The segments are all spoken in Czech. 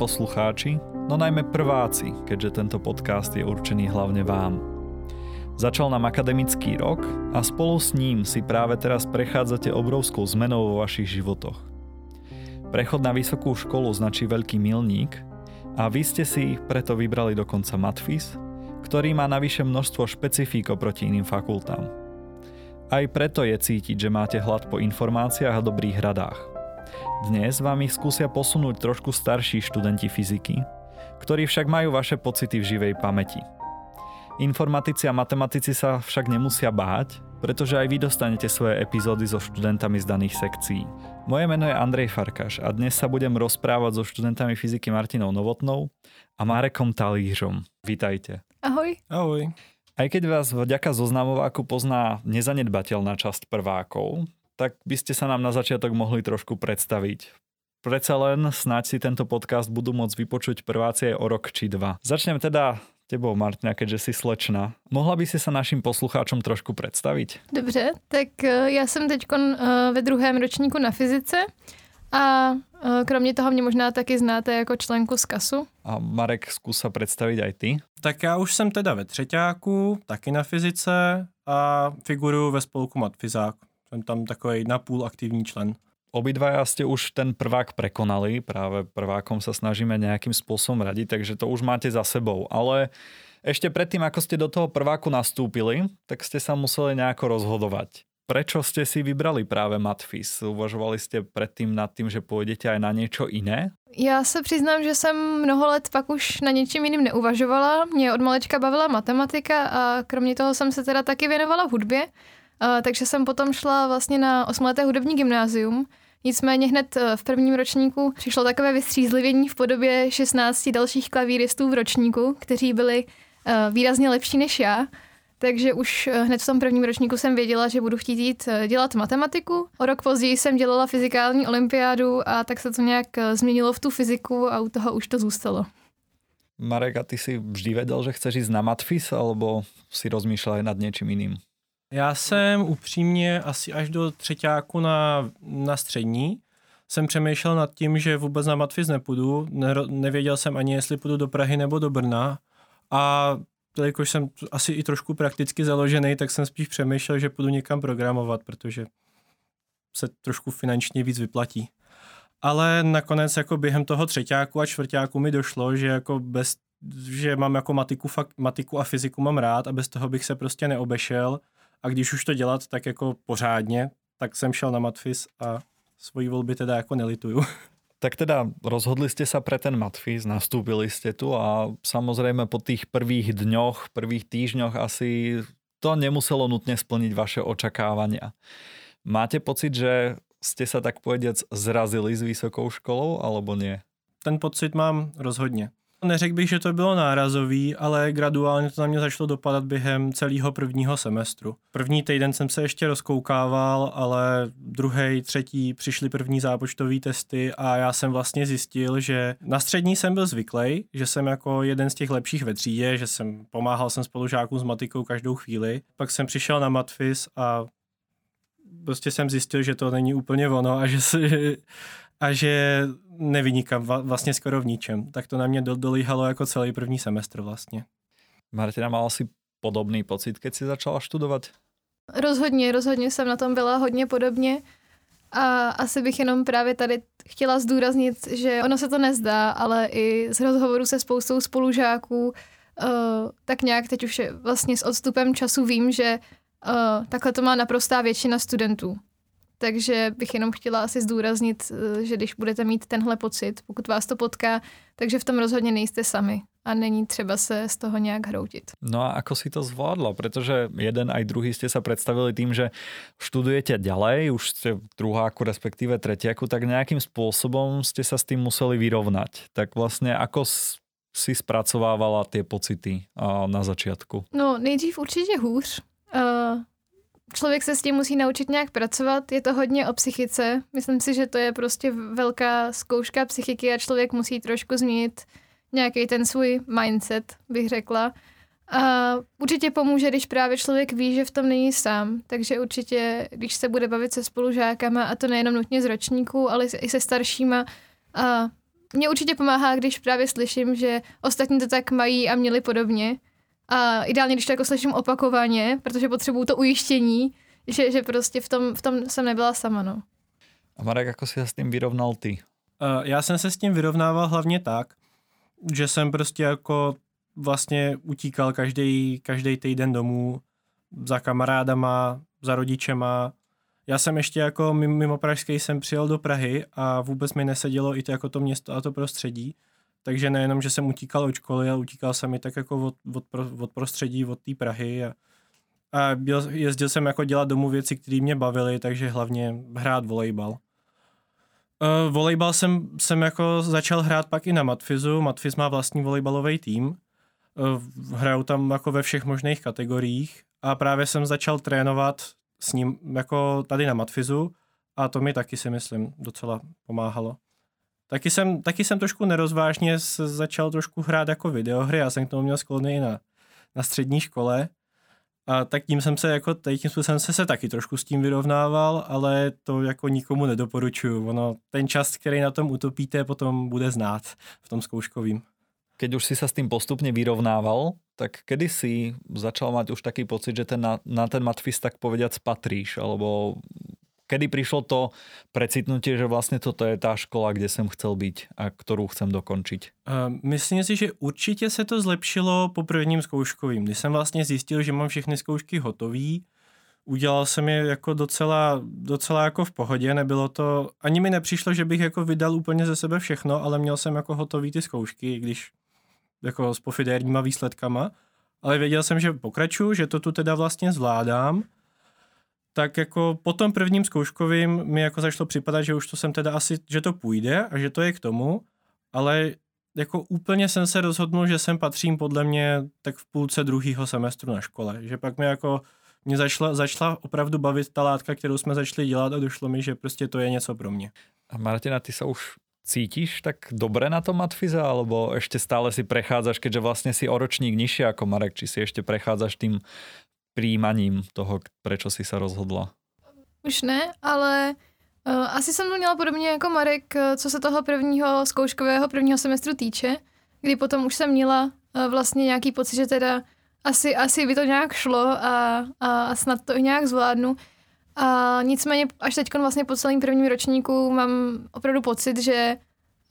Poslucháči, no najmä prváci, keďže tento podcast je určený hlavne vám. Začal nám akademický rok a spolu s ním si práve teraz prechádzate obrovskou zmenou vo vašich životoch. Prechod na vysokú školu značí veľký milník a vy ste si preto vybrali dokonca Matfis, ktorý má navyše množstvo špecifík oproti iným fakultám. Aj preto je cítiť, že máte hlad po informáciách a dobrých radách. Dnes vám ich skúsia posunúť trošku starší študenti fyziky, ktorí však majú vaše pocity v živej pamäti. Informatici a matematici sa však nemusia báť, pretože aj vy dostanete svoje epizódy so študentami z daných sekcií. Moje meno je Andrej Farkaš a dnes sa budem rozprávať so študentami fyziky Martinou Novotnou a Marekom Talířom. Vítajte. Ahoj. Ahoj. Aj keď vás vďaka zoznamováku pozná nezanedbateľná časť prvákov, tak by ste sa nám na začiatok mohli trošku predstaviť. Predsa len snáď si tento podcast budú môcť vypočuť prváci aj o rok či dva. Začnem teda tebou, Martina, keďže si slečna. Mohla by si sa našim poslucháčom trošku představit? Dobře, tak eh, já jsem teď eh, ve druhém ročníku na fyzice a eh, kromě toho mě možná taky znáte jako členku z KASu. A Marek, zkus se představit aj ty. Tak já už jsem teda ve třetíku, taky na fyzice a figuruju ve spolku Matfizák. Jsem tam takový napůl aktivní člen. Obidvaja ste už ten prvák prekonali, práve prvákom sa snažíme nejakým spôsobom radiť, takže to už máte za sebou. Ale ešte predtým, ako ste do toho prváku nastúpili, tak ste sa museli nejako rozhodovať. Prečo ste si vybrali práve Matfis? Uvažovali ste predtým nad tým, že pôjdete aj na niečo iné? Já se přiznám, že jsem mnoho let pak už na něčím jiným neuvažovala. Mě od malečka bavila matematika a kromě toho jsem se teda taky věnovala hudbě. Uh, takže jsem potom šla vlastně na osmleté hudební gymnázium. Nicméně hned eh, v prvním ročníku přišlo takové vystřízlivění v podobě 16 dalších klavíristů v ročníku, kteří byli uh, výrazně lepší než já. Takže už hned v tom prvním ročníku jsem věděla, že budu chtít jít dělat matematiku. O rok později jsem dělala fyzikální olympiádu a tak se to nějak změnilo v tu fyziku a u toho už to zůstalo. Marek, a ty si vždy vedel, že chceš jít na matfis, alebo si rozmýšlel nad něčím jiným? Já jsem upřímně asi až do třetíku na, na střední jsem přemýšlel nad tím, že vůbec na matfiz nepůjdu. Ne, nevěděl jsem ani, jestli půjdu do Prahy nebo do Brna. A jelikož jsem asi i trošku prakticky založený, tak jsem spíš přemýšlel, že půjdu někam programovat, protože se trošku finančně víc vyplatí. Ale nakonec jako během toho třetíku a čtvrtíku mi došlo, že jako bez, že mám jako matiku, fakt, matiku a fyziku mám rád a bez toho bych se prostě neobešel a když už to dělat tak jako pořádně, tak jsem šel na Matfis a svoji volby teda jako nelituju. Tak teda rozhodli ste sa pre ten Matfis, nastúpili ste tu a samozrejme po tých prvých dňoch, prvých týždňoch asi to nemuselo nutne splniť vaše očakávania. Máte pocit, že ste sa tak povediac zrazili s vysokou školou, alebo nie? Ten pocit mám rozhodně. Neřekl bych, že to bylo nárazový, ale graduálně to na mě začalo dopadat během celého prvního semestru. První týden jsem se ještě rozkoukával, ale druhý, třetí přišly první zápočtové testy a já jsem vlastně zjistil, že na střední jsem byl zvyklý, že jsem jako jeden z těch lepších ve třídě, že jsem pomáhal jsem spolužákům s matikou každou chvíli. Pak jsem přišel na matfis a prostě jsem zjistil, že to není úplně ono a že, se, a že nevynikám vlastně skoro v ničem. Tak to na mě dolíhalo jako celý první semestr vlastně. Martina, mal si podobný pocit, keď si začala studovat? Rozhodně, rozhodně jsem na tom byla hodně podobně. A asi bych jenom právě tady chtěla zdůraznit, že ono se to nezdá, ale i z rozhovoru se spoustou spolužáků, uh, tak nějak teď už vlastně s odstupem času vím, že uh, takhle to má naprostá většina studentů. Takže bych jenom chtěla asi zdůraznit, eh, že když budete mít tenhle pocit, pokud vás to potká, takže v tom rozhodně nejste sami a není třeba se z toho nějak hroutit. No a ako si to zvládla? Protože jeden aj druhý ste sa predstavili tým, že študujete ďalej, už ste v druháku, respektíve tretiaku, tak nejakým spôsobom ste sa s tým museli vyrovnať. Tak vlastně ako si spracovávala tie pocity na začátku? No nejdřív určitě hůř. Uh, člověk se s tím musí naučit nějak pracovat. Je to hodně o psychice. Myslím si, že to je prostě velká zkouška psychiky a člověk musí trošku změnit nějaký ten svůj mindset, bych řekla. A určitě pomůže, když právě člověk ví, že v tom není sám. Takže určitě, když se bude bavit se spolužákama, a to nejenom nutně z ročníků, ale i se staršíma, a mě určitě pomáhá, když právě slyším, že ostatní to tak mají a měli podobně. A ideálně, když to jako slyším opakovaně, protože potřebuju to ujištění, že, že prostě v tom, v tom jsem nebyla sama, no. A Marek, jako si se s tím vyrovnal ty? Uh, já jsem se s tím vyrovnával hlavně tak, že jsem prostě jako vlastně utíkal každý, každý týden domů za kamarádama, za rodičema. Já jsem ještě jako mimo pražský jsem přijel do Prahy a vůbec mi nesedělo i to jako to město a to prostředí. Takže nejenom, že jsem utíkal od školy, ale utíkal jsem i tak jako od, od, od prostředí, od té Prahy a, a byl, jezdil jsem jako dělat domů věci, které mě bavily, takže hlavně hrát volejbal. Uh, volejbal jsem, jsem jako začal hrát pak i na Matfizu. Matfiz má vlastní volejbalový tým. Uh, hrajou tam jako ve všech možných kategoriích a právě jsem začal trénovat s ním jako tady na Matfizu a to mi taky si myslím docela pomáhalo. Taky jsem, taky jsem trošku nerozvážně začal trošku hrát jako videohry, já jsem k tomu měl sklony na, na střední škole, a tak tím jsem se jako, tady tím způsobem se, se taky trošku s tím vyrovnával, ale to jako nikomu nedoporučuju. Ono, ten čas, který na tom utopíte, potom bude znát v tom zkouškovým. Keď už si sa s tým postupne vyrovnával, tak kedy si začal mať už taký pocit, že ten na, na ten matfis tak povediac patríš, alebo kedy prišlo to precitnutie, že vlastně toto je tá škola, kde jsem chcel byť a ktorou chcem dokončiť? Myslím si, že určitě se to zlepšilo po prvním zkouškovým, kdy jsem vlastně zjistil, že mám všechny zkoušky hotové. Udělal jsem je jako docela, docela jako v pohodě, nebylo to, ani mi nepřišlo, že bych jako vydal úplně ze sebe všechno, ale měl jsem jako hotový ty zkoušky, když jako s pofidérníma výsledkama, ale věděl jsem, že pokračuju, že to tu teda vlastně zvládám tak jako po tom prvním zkouškovým mi jako začalo připadat, že už to jsem teda asi, že to půjde a že to je k tomu, ale jako úplně jsem se rozhodnul, že jsem patřím podle mě tak v půlce druhého semestru na škole, že pak mi jako mě začala, začala opravdu bavit ta látka, kterou jsme začali dělat a došlo mi, že prostě to je něco pro mě. A Martina, ty se už cítíš tak dobre na tom matfize, alebo ešte stále si prechádzaš, keďže vlastne si o ročník nižšie ako Marek, či si ešte prechádzaš tým príjmaním toho, prečo si sa rozhodla? Už ne, ale uh, asi jsem to měla podobně jako Marek, uh, co se toho prvního zkouškového prvního semestru týče, kdy potom už jsem měla uh, vlastně nějaký pocit, že teda asi, asi by to nějak šlo a, a snad to nějak zvládnu. A nicméně až teď vlastně po celém prvním ročníku mám opravdu pocit, že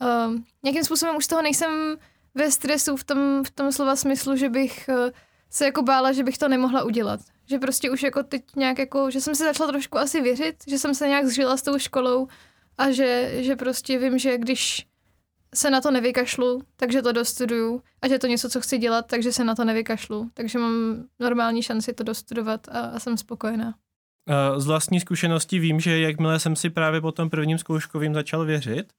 uh, nějakým způsobem už z toho nejsem ve stresu v tom, v tom slova smyslu, že bych uh, se jako bála, že bych to nemohla udělat. Že prostě už jako teď nějak jako, že jsem si začala trošku asi věřit, že jsem se nějak zžila s tou školou a že, že prostě vím, že když se na to nevykašlu, takže to dostuduju a že to něco, co chci dělat, takže se na to nevykašlu. Takže mám normální šanci to dostudovat a, a jsem spokojená. Z vlastní zkušenosti vím, že jakmile jsem si právě po tom prvním zkouškovým začal věřit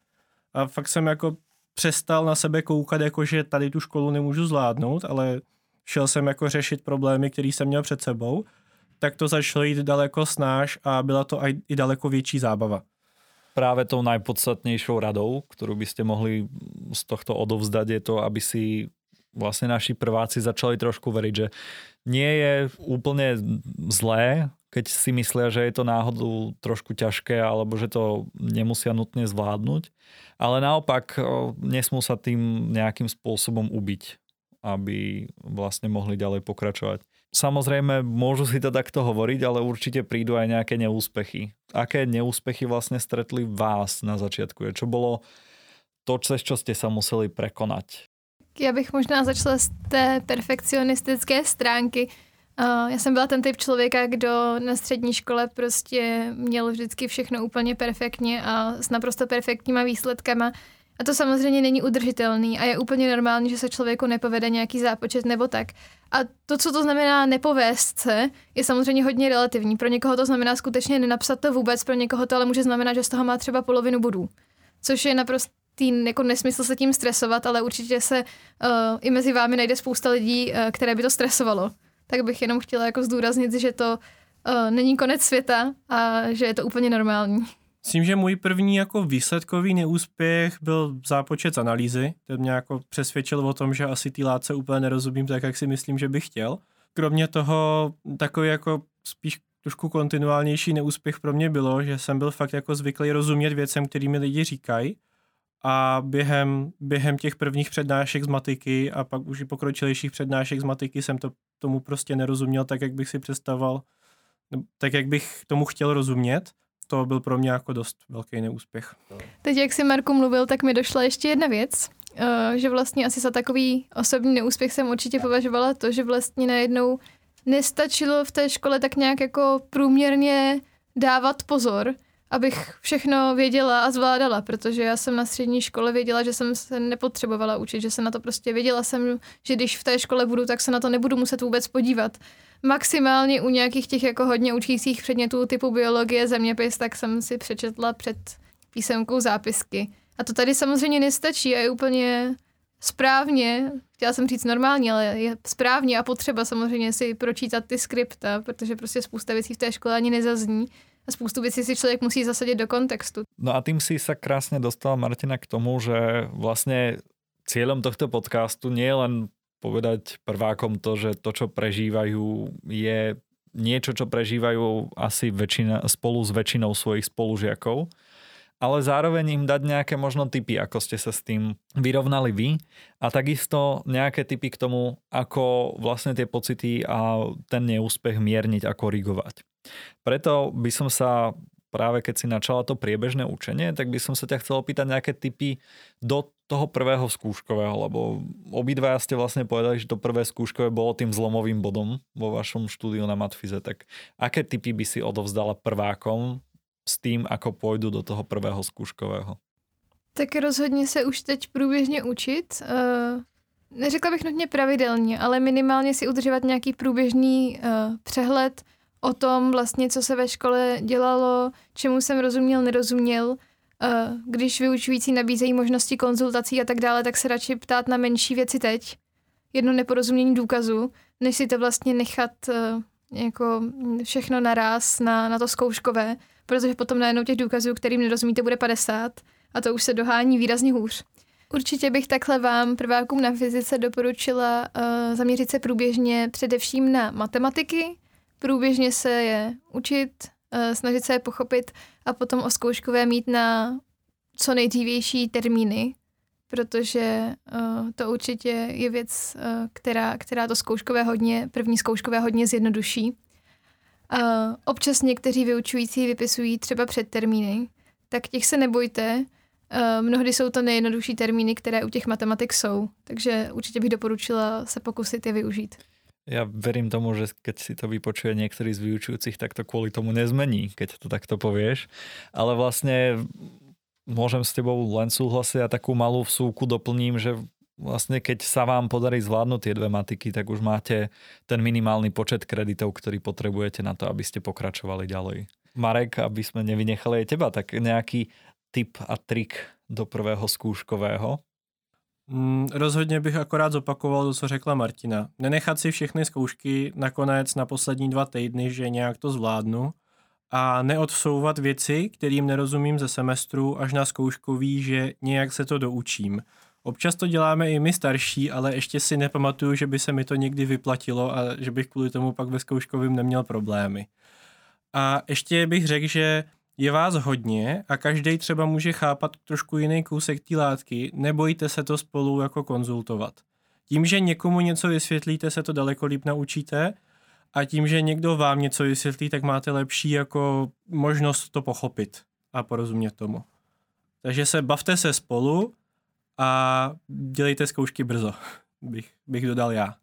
a fakt jsem jako přestal na sebe koukat, jako že tady tu školu nemůžu zvládnout, ale šel jsem jako řešit problémy, které jsem měl před sebou, tak to začalo jít daleko snáš a byla to i daleko větší zábava. Právě tou najpodstatnějšou radou, kterou byste mohli z tohto odovzdať, je to, aby si vlastně naši prváci začali trošku veriť, že nie je úplně zlé, keď si myslia, že je to náhodou trošku ťažké alebo že to nemusia nutne zvládnuť, ale naopak nesmú sa tým nejakým spôsobom ubiť aby vlastne mohli ďalej pokračovať. Samozrejme, môžu si to takto hovoriť, ale určite prídu aj nejaké neúspechy. Aké neúspechy vlastne stretli vás na začiatku? Čo bolo to, cez čo ste sa museli prekonať? Já bych možná začala z té perfekcionistické stránky. Já jsem byla ten typ člověka, kdo na střední škole prostě měl vždycky všechno úplně perfektně a s naprosto perfektníma výsledkama a to samozřejmě není udržitelný a je úplně normální, že se člověku nepovede nějaký zápočet nebo tak. A to, co to znamená nepovést se, je samozřejmě hodně relativní. Pro někoho to znamená skutečně nenapsat to vůbec, pro někoho to ale může znamenat, že z toho má třeba polovinu bodů. Což je naprostý jako nesmysl se tím stresovat, ale určitě se uh, i mezi vámi najde spousta lidí, uh, které by to stresovalo. Tak bych jenom chtěla jako zdůraznit, že to uh, není konec světa a že je to úplně normální. Myslím, že můj první jako výsledkový neúspěch byl zápočet z analýzy. Ten mě jako přesvědčil o tom, že asi ty látce úplně nerozumím tak, jak si myslím, že bych chtěl. Kromě toho takový jako spíš trošku kontinuálnější neúspěch pro mě bylo, že jsem byl fakt jako zvyklý rozumět věcem, kterými lidi říkají a během, během těch prvních přednášek z matiky a pak už i pokročilejších přednášek z matiky jsem to tomu prostě nerozuměl tak, jak bych si představoval, tak, jak bych tomu chtěl rozumět. To byl pro mě jako dost velký neúspěch. Teď, jak si Marku mluvil, tak mi došla ještě jedna věc, eh, že vlastně asi za takový osobní neúspěch jsem určitě považovala to, že vlastně najednou nestačilo v té škole tak nějak jako průměrně dávat pozor, abych všechno věděla a zvládala, protože já jsem na střední škole věděla, že jsem se nepotřebovala učit, že se na to prostě věděla jsem, že když v té škole budu, tak se na to nebudu muset vůbec podívat. Maximálně u nějakých těch jako hodně učících předmětů typu biologie, zeměpis, tak jsem si přečetla před písemkou zápisky. A to tady samozřejmě nestačí a je úplně správně, chtěla jsem říct normálně, ale je správně a potřeba samozřejmě si pročítat ty skripta, protože prostě spousta věcí v té škole ani nezazní a spoustu věcí si člověk musí zasadit do kontextu. No a tým si sa krásne dostala Martina k tomu, že vlastne cieľom tohto podcastu nie je len povedať prvákom to, že to, čo prežívajú, je niečo, čo prežívajú asi väčšina, spolu s väčšinou svojich spolužiakov, ale zároveň im dať nejaké možno typy, ako ste sa s tým vyrovnali vy a takisto nejaké typy k tomu, ako vlastne tie pocity a ten neúspech mierniť a korigovať. Preto by som sa práve keď si načala to priebežné učenie, tak by som sa ťa chcel opýtať nejaké typy do toho prvého skúškového, lebo obidva ste vlastne povedali, že to prvé skúškové bolo tým zlomovým bodom vo vašom štúdiu na Matfize, tak aké typy by si odovzdala prvákom s tým, ako pôjdu do toho prvého skúškového? Tak rozhodně se už teď průběžně učit. Uh, neřekla bych nutně pravidelně, ale minimálně si udržovat nějaký průběžný uh, přehled o tom vlastně, co se ve škole dělalo, čemu jsem rozuměl, nerozuměl. Uh, když vyučující nabízejí možnosti konzultací a tak dále, tak se radši ptát na menší věci teď. Jedno neporozumění důkazu, než si to vlastně nechat uh, jako všechno naraz na, na to zkouškové, protože potom najednou těch důkazů, kterým nerozumíte, bude 50 a to už se dohání výrazně hůř. Určitě bych takhle vám, prvákům na fyzice, doporučila uh, zaměřit se průběžně především na matematiky, průběžně se je učit, snažit se je pochopit a potom o zkouškové mít na co nejdřívější termíny, protože uh, to určitě je věc, uh, která, která to zkouškové hodně, první zkouškové hodně zjednoduší. Občas někteří vyučující vypisují třeba před termíny, tak těch se nebojte. Mnohdy jsou to nejjednodušší termíny, které u těch matematik jsou, takže určitě bych doporučila se pokusit je využít. Ja verím tomu, že keď si to vypočuje niektorý z vyučujúcich, tak to kvôli tomu nezmení, keď to takto povieš. Ale vlastne môžem s tebou len súhlasiť a takú malú vsúku doplním, že vlastne keď sa vám podarí zvládnuť tie dve matiky, tak už máte ten minimálny počet kreditov, ktorý potrebujete na to, aby ste pokračovali ďalej. Marek, aby sme nevynechali aj teba, tak nejaký tip a trik do prvého zkouškového? Mm, rozhodně bych akorát zopakoval to, co řekla Martina. Nenechat si všechny zkoušky nakonec na poslední dva týdny, že nějak to zvládnu a neodsouvat věci, kterým nerozumím ze semestru, až na zkouškový, že nějak se to doučím. Občas to děláme i my starší, ale ještě si nepamatuju, že by se mi to někdy vyplatilo a že bych kvůli tomu pak ve zkouškovým neměl problémy. A ještě bych řekl, že je vás hodně a každý třeba může chápat trošku jiný kousek té látky, nebojte se to spolu jako konzultovat. Tím, že někomu něco vysvětlíte, se to daleko líp naučíte a tím, že někdo vám něco vysvětlí, tak máte lepší jako možnost to pochopit a porozumět tomu. Takže se bavte se spolu a dělejte zkoušky brzo, bych, bych dodal já.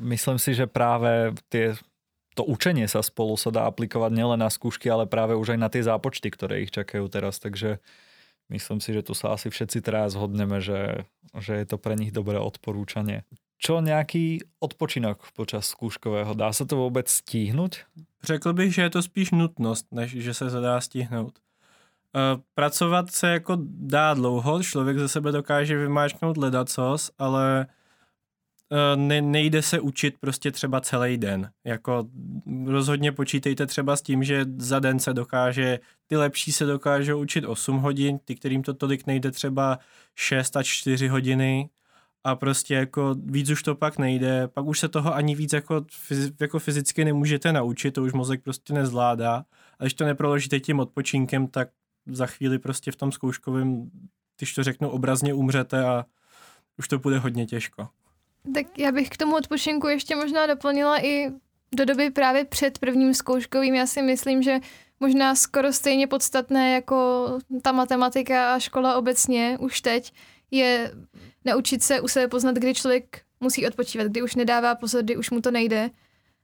Myslím si, že právě ty to učenie sa spolu sa dá aplikovať nielen na skúšky, ale práve už aj na tie zápočty, ktoré ich čakajú teraz. Takže myslím si, že tu sa asi všetci teraz zhodneme, že, že je to pre nich dobré odporúčanie. Čo nějaký odpočinok počas zkouškového? Dá se to vůbec stihnout? Řekl bych, že je to spíš nutnost, než že se dá stihnout. Uh, pracovat se jako dá dlouho, člověk ze sebe dokáže vymáčknout ledacos, ale Eh, ne, nejde se učit prostě třeba celý den. Jako rozhodně počítejte třeba s tím, že za den se dokáže, ty lepší se dokážou učit 8 hodin, ty, kterým to tolik nejde třeba 6 a 4 hodiny a prostě jako víc už to pak nejde, pak už se toho ani víc jako, jako fyzicky nemůžete naučit, to už mozek prostě nezvládá a když to neproložíte tím odpočinkem, tak za chvíli prostě v tom zkouškovém když to řeknu obrazně, umřete a už to bude hodně těžko. Tak já bych k tomu odpočinku ještě možná doplnila i do doby právě před prvním zkouškovým. Já si myslím, že možná skoro stejně podstatné jako ta matematika a škola obecně už teď je naučit se u sebe poznat, kdy člověk musí odpočívat, kdy už nedává pozor, kdy už mu to nejde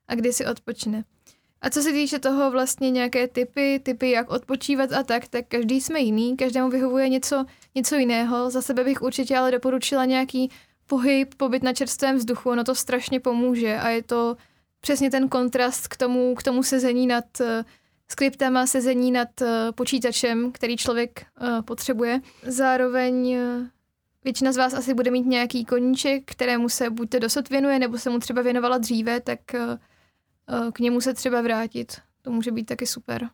a kdy si odpočne. A co se týče toho vlastně nějaké typy, typy jak odpočívat a tak, tak každý jsme jiný, každému vyhovuje něco, něco jiného. Za sebe bych určitě ale doporučila nějaký pohyb, pobyt na čerstvém vzduchu, ono to strašně pomůže a je to přesně ten kontrast k tomu, k tomu sezení nad uh, skriptama, sezení nad uh, počítačem, který člověk uh, potřebuje. Zároveň většina z vás asi bude mít nějaký koníček, kterému se buď to dosud věnuje, nebo se mu třeba věnovala dříve, tak k němu se třeba vrátit. To může být taky super.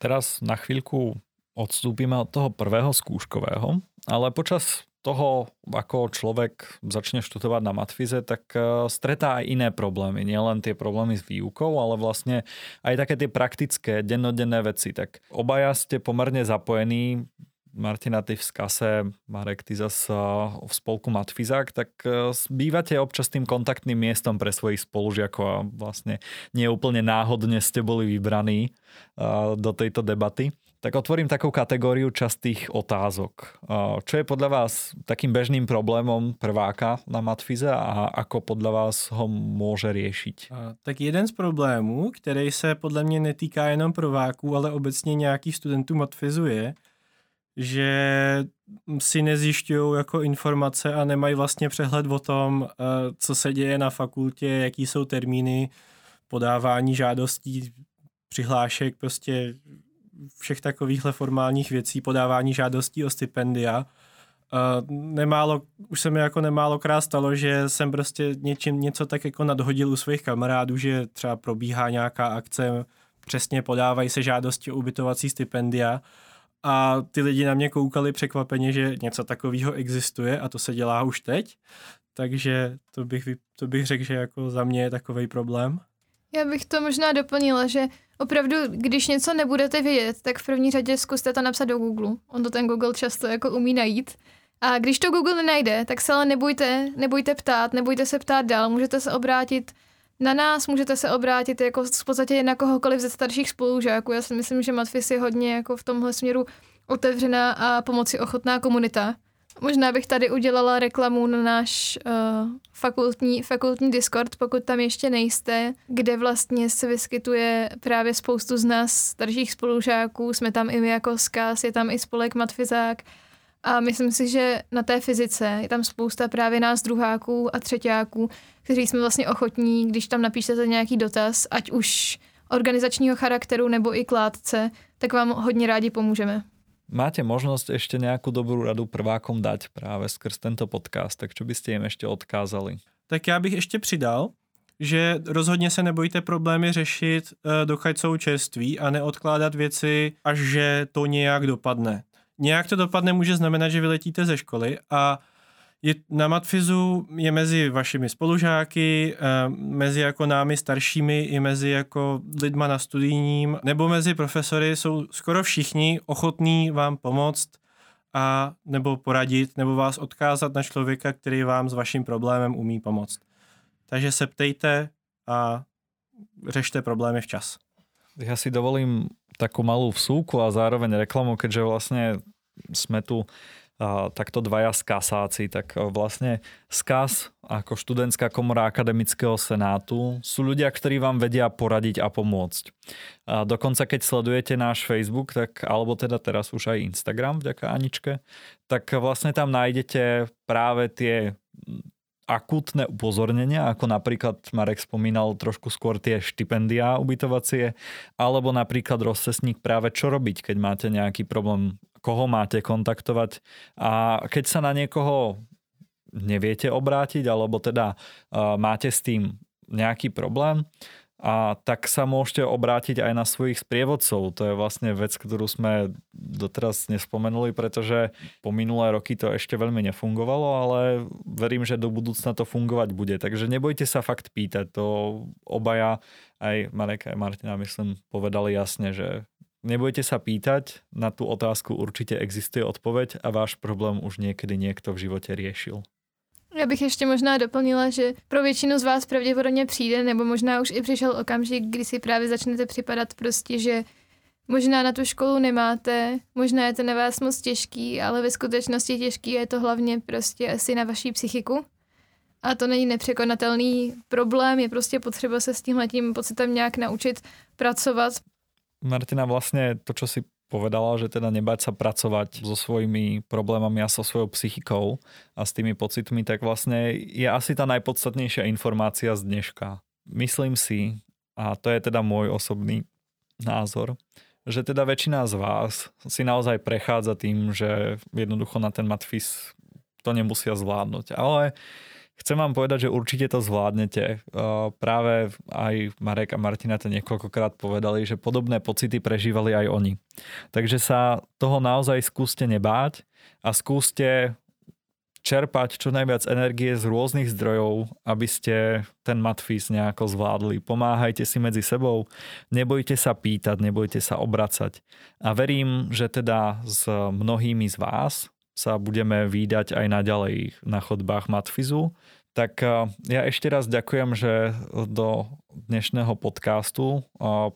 Teraz na chvíľku odstúpime od toho prvého skúškového, ale počas toho, ako človek začne študovať na matfize, tak eh, stretá aj iné problémy. Nielen tie problémy s výukou, ale vlastne aj také tie praktické, dennodenné veci. Tak obaja ste pomerne zapojení Martina, ty v skase, Marek, ty zas v spolku Matfizák, tak eh, bývate občas tým kontaktným miestom pre svojich spolužiakov a vlastne nie úplne náhodne ste boli vybraní eh, do tejto debaty tak otvorím takú kategóriu častých otázok. Čo je podľa vás takým bežným problémom prváka na matfize a ako podľa vás ho môže riešiť? Tak jeden z problémů, který se podle mě netýká jenom prváků, ale obecně nějakých studentů matfizu je, že si nezjišťují jako informace a nemají vlastně přehled o tom, eh, co se děje na fakultě, jaký jsou termíny podávání žádostí, přihlášek, prostě všech takovýchhle formálních věcí, podávání žádostí o stipendia. Uh, nemálo, už se mi jako nemálokrát stalo, že jsem prostě něčím, něco tak jako nadhodil u svých kamarádů, že třeba probíhá nějaká akce, přesně podávají se žádosti o ubytovací stipendia a ty lidi na mě koukali překvapeně, že něco takového existuje a to se dělá už teď. Takže to bych, to bych řekl, že jako za mě je takový problém. Já bych to možná doplnila, že opravdu, když něco nebudete vědět, tak v první řadě zkuste to napsat do Google. On to ten Google často jako umí najít. A když to Google nenajde, tak se ale nebojte, nebojte ptát, nebojte se ptát dál, můžete se obrátit na nás, můžete se obrátit jako v podstatě na kohokoliv ze starších spolužáků. Já si myslím, že Matfis je hodně jako v tomhle směru otevřená a pomoci ochotná komunita. Možná bych tady udělala reklamu na náš uh, fakultní, fakultní Discord, pokud tam ještě nejste, kde vlastně se vyskytuje právě spoustu z nás starších spolužáků. Jsme tam i my jako skaz, je tam i spolek Matfizák. A myslím si, že na té fyzice je tam spousta právě nás druháků a třetíáků, kteří jsme vlastně ochotní, když tam napíšete nějaký dotaz, ať už organizačního charakteru nebo i kládce, tak vám hodně rádi pomůžeme. Máte možnosť ešte nejakú dobrú radu prvákom dať práve skrz tento podcast, tak čo by ste jim ešte odkázali? Tak já bych ještě přidal, že rozhodně se nebojte problémy řešit, eh, dokud jsou čerství a neodkládat věci, až že to nějak dopadne. Nějak to dopadne může znamenat, že vyletíte ze školy a je, na Matfizu je mezi vašimi spolužáky, eh, mezi jako námi staršími i mezi jako lidma na studijním, nebo mezi profesory jsou skoro všichni ochotní vám pomoct a nebo poradit, nebo vás odkázat na člověka, který vám s vaším problémem umí pomoct. Takže se ptejte a řešte problémy včas. Ja si dovolím takú malú vsúku a zároveň reklamu, keďže vlastne sme tu takto dvaja skasáci, tak e, vlastne skaz ako študentská komora Akademického senátu sú ľudia, ktorí vám vedia poradiť a pomôcť. A dokonca keď sledujete náš Facebook, tak, alebo teda teraz už aj Instagram vďaka Aničke, tak vlastne tam nájdete práve tie akútne upozornenia, ako napríklad Marek spomínal trošku skôr tie štipendia ubytovacie, alebo napríklad rozcesník práve čo robiť, keď máte nejaký problém, koho máte kontaktovať a keď sa na niekoho neviete obrátiť, alebo teda uh, máte s tým nejaký problém, a tak sa môžete obrátiť aj na svojich sprievodcov. To je vlastne vec, ktorú sme doteraz nespomenuli, pretože po minulé roky to ešte veľmi nefungovalo, ale verím, že do budúcna to fungovať bude. Takže nebojte sa fakt pýtať. To obaja, aj Marek, aj Martina, myslím, povedali jasne, že nebojte sa pýtať, na tú otázku určite existuje odpoveď a váš problém už niekedy niekto v živote riešil. Já bych ještě možná doplnila, že pro většinu z vás pravděpodobně přijde, nebo možná už i přišel okamžik, kdy si právě začnete připadat prostě, že možná na tu školu nemáte, možná je to na vás moc těžký, ale ve skutečnosti těžký je to hlavně prostě asi na vaší psychiku. A to není nepřekonatelný problém, je prostě potřeba se s tímhletím pocitem nějak naučit pracovat. Martina, vlastne to, čo si povedala, že teda nebať sa pracovať so svojimi problémami a so svojou psychikou a s tými pocitmi, tak vlastne je asi tá najpodstatnejšia informácia z dneška. Myslím si, a to je teda môj osobný názor, že teda väčšina z vás si naozaj prechádza tým, že jednoducho na ten matfis to nemusia zvládnuť. Ale Chcem vám povedať, že určite to zvládnete. Práve aj Marek a Martina to niekoľkokrát povedali, že podobné pocity prežívali aj oni. Takže sa toho naozaj skúste nebáť a skúste čerpať čo najviac energie z rôznych zdrojov, aby ste ten matfís nejako zvládli. Pomáhajte si medzi sebou, nebojte sa pýtať, nebojte sa obracať. A verím, že teda s mnohými z vás sa budeme výdať aj naďalej na chodbách Matfizu. Tak ja ešte raz ďakujem, že do dnešného podcastu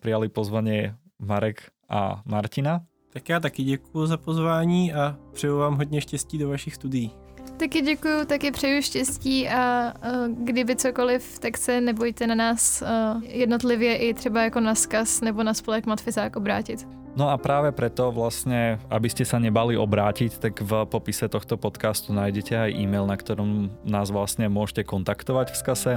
prijali pozvanie Marek a Martina. Tak já taky děkuji za pozvání a přeju vám hodně štěstí do vašich studií. Taky děkuju, taky přeju štěstí a kdyby cokoliv, tak se nebojte na nás jednotlivě i třeba jako na skaz nebo na spolek Matfizák obrátit. No a práve preto vlastne, aby ste sa nebali obrátiť, tak v popise tohto podcastu nájdete aj e-mail, na ktorom nás vlastne môžete kontaktovať v skase.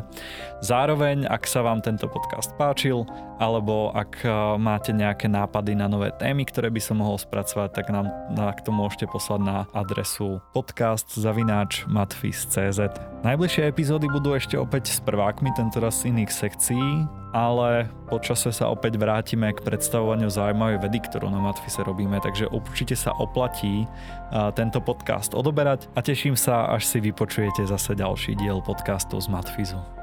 Zároveň, ak sa vám tento podcast páčil, alebo ak e, máte nejaké nápady na nové témy, ktoré by som mohol spracovať, tak nám tak to môžete poslať na adresu podcast zavináč matfis.cz. Najbližšie epizódy budú ešte opäť s prvákmi, tentoraz z iných sekcií ale počase sa opäť vrátime k predstavovaniu zaujímavej vedy, ktorú na Matfise robíme, takže určite sa oplatí tento podcast odoberať a teším sa, až si vypočujete zase ďalší diel podcastu z Matfizu.